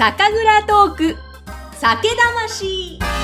酒蔵トーク。酒魂。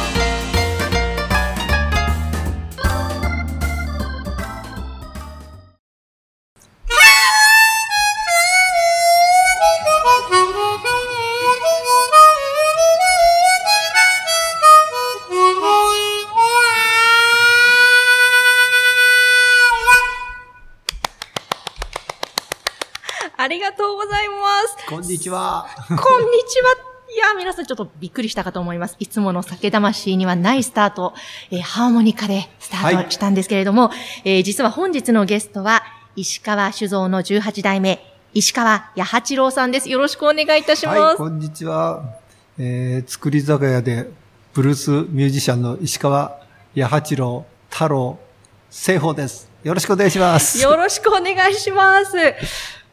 ありがとうございます。こんにちは。こんにちは。いや、皆さんちょっとびっくりしたかと思います。いつもの酒魂にはないスタート、えーハーモニカでスタートしたんですけれども、えー実は本日のゲストは、石川酒造の18代目、石川八八郎さんです。よろしくお願いいたします。はい、こんにちは。えー、作り酒屋でブルースミュージシャンの石川八八郎太郎聖宝です。よろしくお願いします。よろしくお願いします。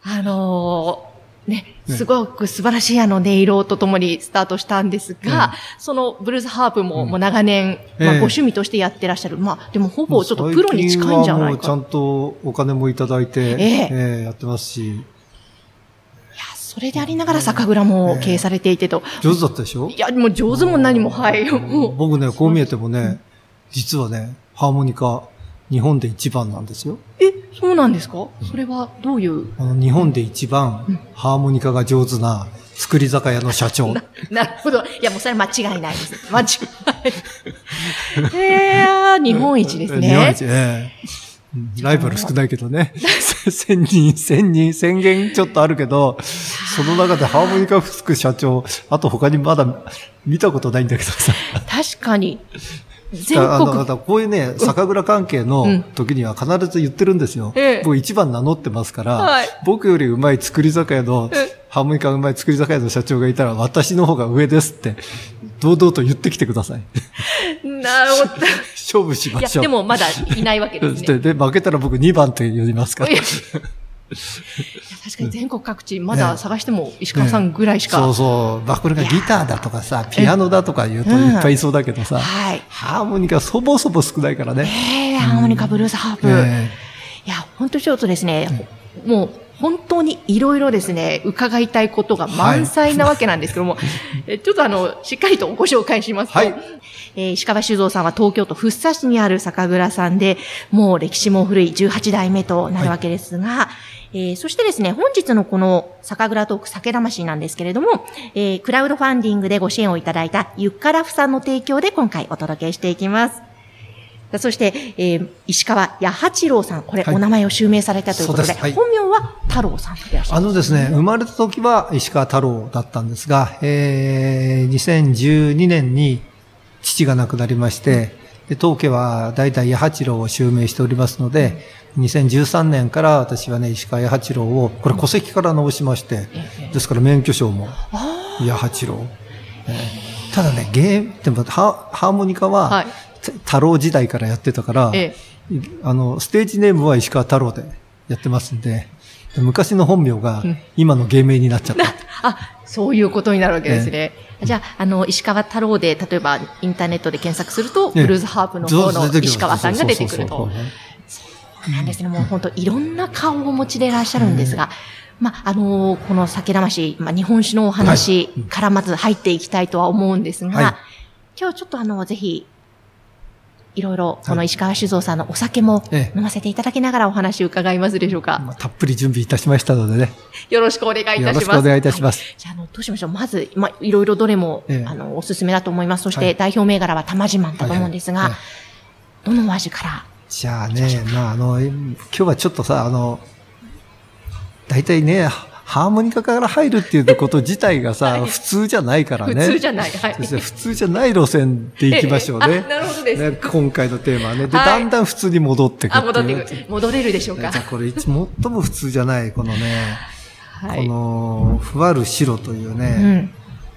あのーね、ね。すごく素晴らしいあの音色とともにスタートしたんですが、うん。そのブルースハープもうん。もう長年、ええ。まあ、ご趣味としてやってらっしゃる。まあ、でもほぼちょっとプロに近いんじゃないか。ちゃんとお金もいただいて、ええ。えーやってますし、いや、それでありながら酒蔵も経営されていてと。上手だったでしょ？いや、もう上手も何も、はい。僕ね、こう見えてもね、実はね、ハーモニカ、日本で一番なんですよ。え、そうなんですか？それはどういう？あの日本で一番ハーモニカが上手な作り酒屋の社長。なるほど。いや、もうそれは間違いないです。間違いない。えー、日本一ですね。日本一、ええうんライバル少ないけどね。千人、千人、千件ちょっとあるけど、その中でハーモニカ吹く社長、あと他にまだ見たことないんだけどさ。確かに。全あの、国またこういうね、酒蔵関係の時には必ず言ってるんですよ。ええ僕一番名乗ってますから、はい僕よりうまい作り酒屋の、えハーモニカがうまい作り酒屋の社長がいたら、私の方が上ですって、堂々と言ってきてください。なるほど。勝負しいや、ましょう。でもまだいないわけですね。で、で負けたら僕2番って呼びますからい。や確かに全国各地、まだ探しても石川さんぐらいしか。そうそう。まあこれがギターだとかさ、ピアノだとか言うといっぱいいそうだけどさ、はい。ハーモニカそもそも少ないからね。ええハーモニカ、ブルース、ハープ。えいや、本当ちょっとですね、もう本当にいろいろですね、伺いたいことが満載なわけなんですけども、えちょっとあの、しっかりとご紹介しますと、はいえー石川酒造さんは東京都福生市にある酒蔵さんで、もう歴史も古い18代目となるわけですが、えーそしてですね、本日のこの酒蔵トーク酒魂なんですけれども、えークラウドファンディングでご支援をいただいたゆっからふさんの提供で今回お届けしていきます。そして、えー石川八八郎さん、これ、はいお名前を襲名されたということで、ですはい本名は太郎さんでいらっしゃる。あのですね、生まれた時は石川太郎だったんですが、えー、2012年に父が亡くなりまして、で当家は代々八八郎を襲名しておりますので、2013年から私はね、石川八八郎を、これ戸籍から直しまして、ですから免許証も八八郎。えーただね、ゲーム、でもハハーモニカは、はい。太郎時代からやってたから、えあの、ステージネームは石川太郎でやってますんで、で昔の本名が今の芸名になっちゃった。あ、そういうことになるわけですね。じゃあ、あの、石川太郎で、例えばインターネットで検索すると、ええ。ブルーズハープの方の石川さんが出てくると。そうなんですね。もう本当いろんな顔をお持ちでいらっしゃるんですが、まあ、あのこの酒魂、まあ、日本酒のお話からまず入っていきたいとは思うんですが、はい。今日ちょっとあの、ぜひ、いろいろ、この石川酒造さんのお酒もええ飲ませていただきながらお話を伺いますでしょうか。まあたっぷり準備いたしましたのでね。よろしくお願いいたします。よろしくお願いいたしますはいじゃあ、あの、どうしましょう。まず、まあ、いろいろどれも、ええあの、おすすめだと思います。そして、はい代表銘柄は玉自慢だと思うんですが、はいはいどのお味からじゃあね、まああの、今日はちょっとさ、あの、大体ね、ハーモニカから入るっていうこと自体がさ、はい普通じゃないから普ね。通じゃない。はい。普通じゃない路線で行きましょうね。なるほどですね今回のテーマはね。で、はいだんだん普通に戻ってくあ、る戻ってくる。戻れるでしょうか。じゃあこれ一最も普通じゃない、このね、はい。この、ふわる白といううね、ん。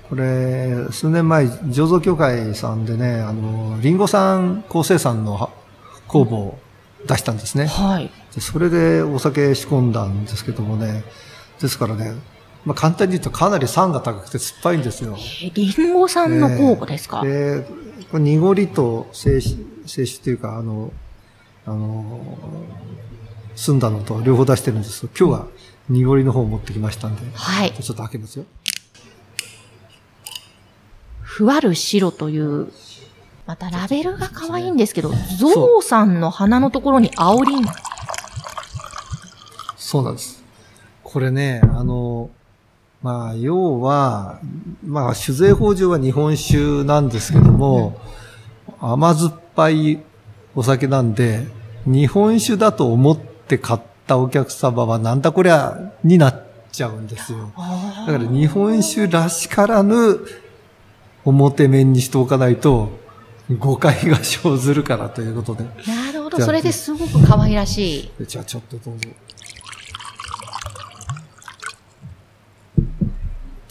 これ、数年前、醸造協会さんでね、あの、リンゴ酸構成酸のは工房を出したんですね。はい。でそれでお酒仕込んだんですけどもね、ですからね、まあ、簡単に言うとかなり酸が高くて酸っぱいんですよ。えリンゴさんの酵母ですか、で、これ濁りと清酒、清酒っていうか、あの、あの、澄んだのと両方出してるんですけど、今日は濁りの方を持ってきましたんで、はい。ちょっと開けますよ。ふわる白という、またラベルが可愛いんですけど、ゾウさんの鼻のところに青リンゴ。そうなんです。これね、あの、まあ、要は、まあ、酒税法上は日本酒なんですけども、甘酸っぱいお酒なんで、日本酒だと思って買ったお客様はなんだこりゃになっちゃうんですよ。だから日本酒らしからぬ表面にしておかないと誤解が生ずるからということで。なるほど。それですごく可愛らしい。じゃあちょっとどうぞ。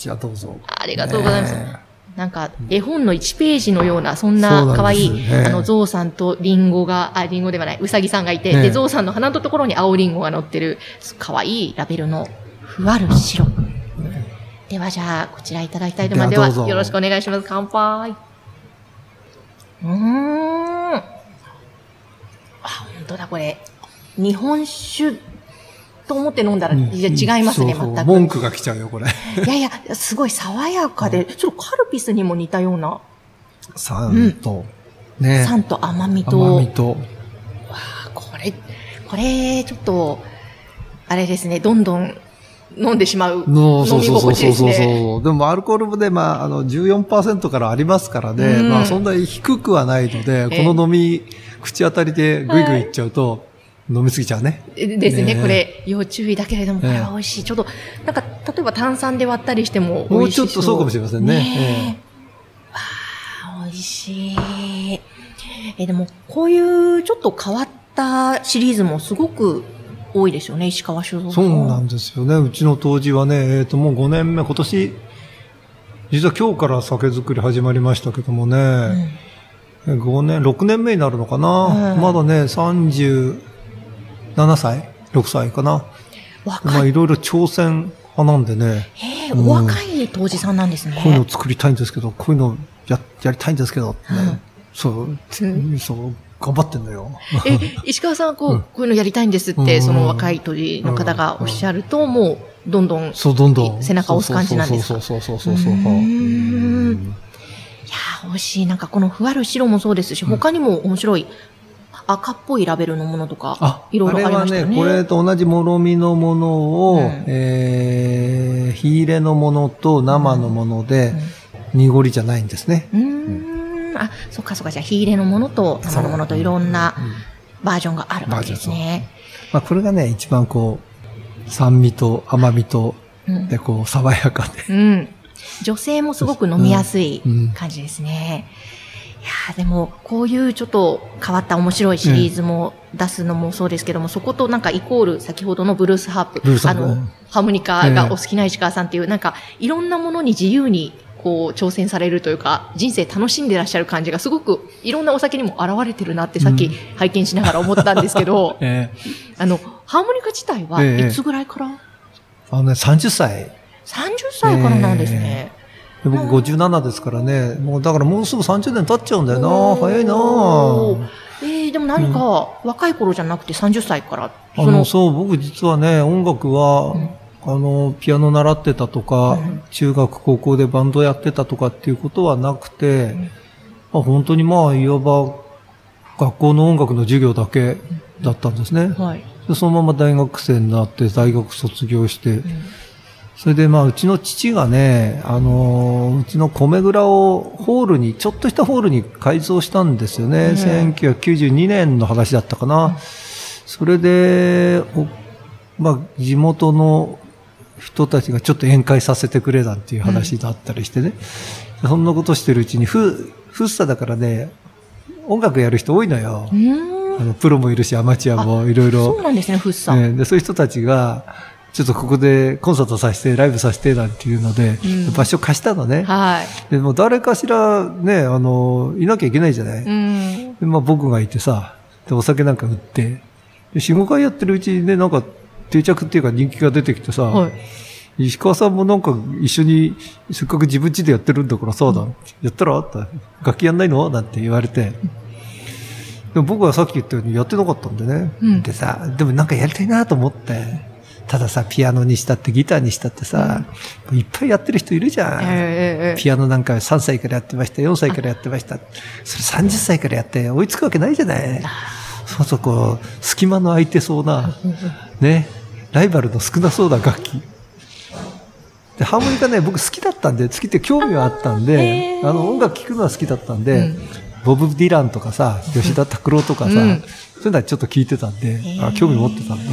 じゃあどうぞ。ありがとうございます。ねなんか、絵本の1ページのような、そんな可愛い、ええあの、ゾウさんとリンゴが、あ、リンゴではない、ウサギさんがいて、ええで、ゾウさんの鼻のところに青リンゴが乗ってる、可愛いラベルの、ふわる白。では、じゃあ、こちらいただきたいと思います。では、よろしくお願いします。乾杯。うーん。あ、本当だ、これ。日本酒と思って飲んだら、うん。いや違いますね、そうそう。全く。文句が来ちゃうよ、これ。いやいや、すごい爽やかで、ちょっとカルピスにも似たような、酸と、ね。酸と甘みと、甘みと。あこれ、これ、ちょっと、あれですね、どんどん飲んでしまう。の、飲みそうそうそう心地ですそうそうね。でもアルコールもね、まあ、あの、14%からありますからね、うん。まあ、そんなに低くはないので、ええ。この飲み、口当たりでぐいぐいいっちゃうと、飲みすぎちゃうね。ですねねこれ、要注意だけれども、これえ。えは美味しい。ちょっと、なんか、例えば炭酸で割ったりしても美もう味しそう。ちょっとそうかもしれませんね。わあ、美味しい。え、でも、こういうちょっと変わったシリーズもすごく多いですよね、石川酒造さんそうなんですよね。うちの当時はね、えっ、と、もう5年目、今年、実は今日から酒造り始まりましたけどもね、うん。5年、6年目になるのかな、うん。まだね、37歳 ?6 歳かな？ま若い。あいろいろ挑戦派なんでね、へえ、うんお若い当時さんなんですね。こういうの作りたいんですけど、こういうのややりたいんですけど、ねうんそう、うんそう、頑張ってんだよ。え、石川さんはこう、うんこういうのやりたいんですって、うんその若い当時の方がおっしゃると、もう、どんどん、いそう、どんどん。背中を押す感じなんですか？そうそうそうそうそうそう。うーんうんやー、美味しい。なんかこのふわる白もそうですし、他にも面白い、赤っぽいラベルのものとかあ、、いろいろありましたよね。あれはね、これと同じもろみのものを、うんえー、火入れのものと生のもので、濁りじゃないんですね。うーん。あ、そっかそっか。じゃあ、火入れのものと生のものといろんなバージョンがあるわけですね。まあ、これがね、一番こう、酸味と甘みと、うんで、こう、爽やかで。うん。女性もすごく飲みやすいうんうん感じですね。いやーでも、こういうちょっと変わった面白いシリーズも出すのもそうですけども、そことなんかイコール先ほどのブルースハープ、ーープうん、ハーモニカがお好きな石川さんっていう、なんかいろんなものに自由にこう挑戦されるというか、人生楽しんでらっしゃる感じがすごくいろんなお酒にも現れてるなってさっきうん拝見しながら思ったんですけど、えあの、ハーモニカ自体はええいつぐらいから、ーあのね、30歳。?30 歳からなんですね。で僕57ですからね、もうだからもうすぐ30年経っちゃうんだよな。早いな。えー、でも何か、若い頃じゃなくて30歳から、あそのの、、そう、僕実はね、音楽は、うん。あの、ピアノ習ってたとか、うん。中学、高校でバンドやってたとかっていうことはなくて、ん。まあ、本当にまあ、いわば、学校の音楽の授業だけだったんですね。はい。でそのまま大学生になって、大学卒業して、それでまあ、うちの父がね、あのーうちの米蔵をホールに、ちょっとしたホールに改造したんですよね。うん1992年の話だったかな。それで、おまあ、地元の人たちがちょっと宴会させてくれなんていう話だったりしてね。そんなことしてるうちに、ふ、ふっさだからね、音楽やる人多いのよ。あの、プロもいるし、アマチュアもいろいろそう。なんですね、フッサ。ね、でそういう人たちが、ちょっとここでコンサートさせて、ライブさせてなんていうので、うん場所貸したのね。はい。でも誰かしらね、あの、いなきゃいけないじゃない。うん。でまあ僕がいてさ、でお酒なんか売って、で4、5回やってるうちにね、なんか定着っていうか人気が出てきてさ、はい。石川さんもなんか一緒に、せっかく自分家でやってるんだからさ、なんてやったら？楽器やんないの？なんて言われて。でも僕はさっき言ったようにやってなかったんでね。うんでさ、でもなんかやりたいなと思って。たださ、ピアノにしたってギターにしたってさ、いっぱいやってる人いるじゃん。ええピアノなんか3歳からやってました、4歳からやってました。それ30歳からやって追いつくわけないじゃない。そうそう、こう、隙間の空いてそうな、ね、ライバルの少なそうな楽器。で、ハーモニカね、僕好きだったんで、好きって興味はあったんで、あの、音楽聴くのは好きだったんで、うん。ボブ・ディランとかさ、吉田拓郎とかさ、うん。そういうのはちょっと聞いてたんで、あ興味持ってたんで、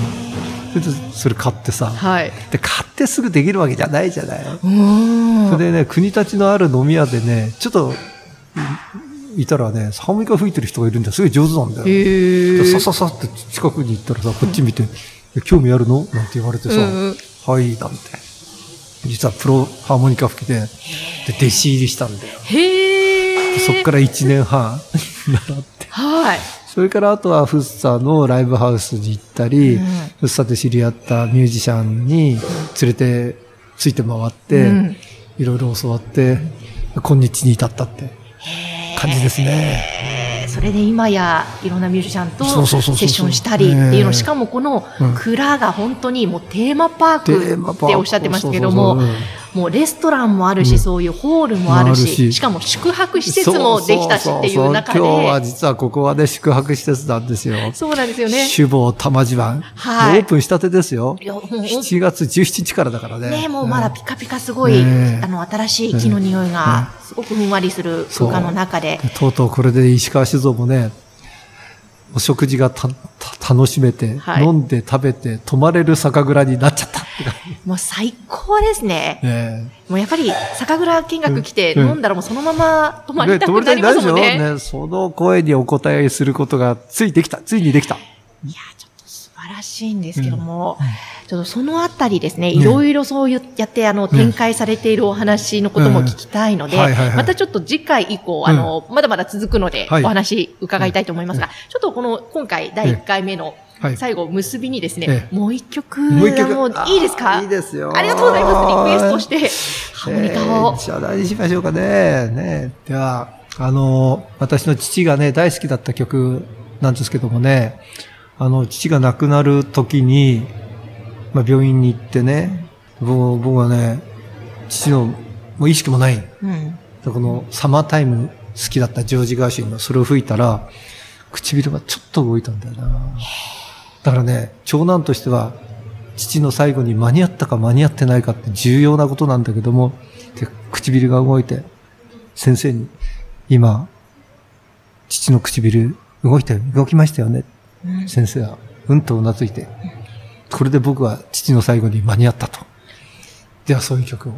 それでそれ買ってさ、はい。で、買ってすぐできるわけじゃないじゃない？それでね、国立のある飲み屋でね、ちょっと、いいたらね、ハーモニカ吹いてる人がいるんだよ。すごい上手なんだよ。さささって近くに行ったらさ、こっち見て、興味あるの？なんて言われてさ、うんうんはい、なんて。実はプロハーモニカ吹きで、で、弟子入りしたんだよ。へえ。そっから1年半 習って。はい。それからあとはフッサのライブハウスに行ったり、うん。フッサで知り合ったミュージシャンに連れてついて回って、うん。いろいろ教わって、今日に至ったって感じですね。えー。それで今やいろんなミュージシャンとセッションしたりっていうの、ええ。しかもこのうん蔵が本当にもうテーマパークっておっしゃってましたけどももうレストランもあるし、うん。そういうホールもあるし、し。しかも宿泊施設もできたしっていう中で、今日は実はここはね、宿泊施設なんですよ。そうなんですよね。首謀玉地盤。はい。オープンしたてですよ。い。やもう7月17日からだからね。ね、もうまだピカピカすごい、ねえ。あの、新しい木の匂いが、すごくふんわりする空間の中で、でとうとうこれで石川酒造もね、お食事がたた楽しめて、はい飲んで食べて泊まれる酒蔵になっちゃった もう最高ですね。もうやっぱり酒蔵見学来てうん飲んだらもうそのまま泊まりた泊くなりますもんね。ねその声にお答えすることがついできた。ついにできた。いや、晴らしいんですけども、ちょっとそのあたりですね、いろいろそうやってあの展開されているお話のことも聞きたいので、うん。はいはいはい。またちょっと次回以降、あの、まだまだ続くので、はい。お話伺いたいと思いますが、ちょっとこの今回第1回目のはい。最後結びにですね、ええ。もう一曲、もう一曲。いいですか？あいいですよ。ありがとうございます。リクエストして、ハーモニカを。えーじゃあ何にしましょうかね。ね。では、あの、私の父がね、大好きだった曲なんですけどもね、あの、父が亡くなる時に、まあ、病院に行ってね、僕僕はね、父の、もう意識もない。うん。このサマータイム好きだったジョージ・ガーシーのそれを吹いたら、唇がちょっと動いたんだよな。だからね、長男としては、父の最後に間に合ったか間に合ってないかって重要なことなんだけども、で唇が動いて、先生に、今、父の唇動いて動きましたよね。先生は、うんとうなずいて、これで僕は父の最後に間に合ったと。ではそういう曲を。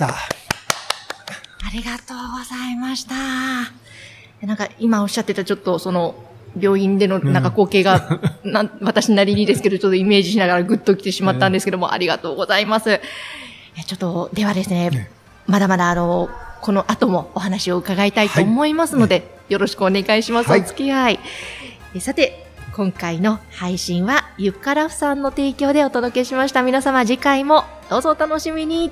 した。ありがとうございました。なんか今おっしゃってたちょっとその病院でのなんか光景が、なん私なりにですけどちょっとイメージしながらグッと来てしまったんですけども、ありがとうございます。えちょっと、ではですね、ねまだまだあの、この後もお話を伺いたいと思いますので、よろしくお願いします。はいお付き合い。えさて、今回の配信はゆっからふさんの提供でお届けしました。皆様次回もどうぞお楽しみに。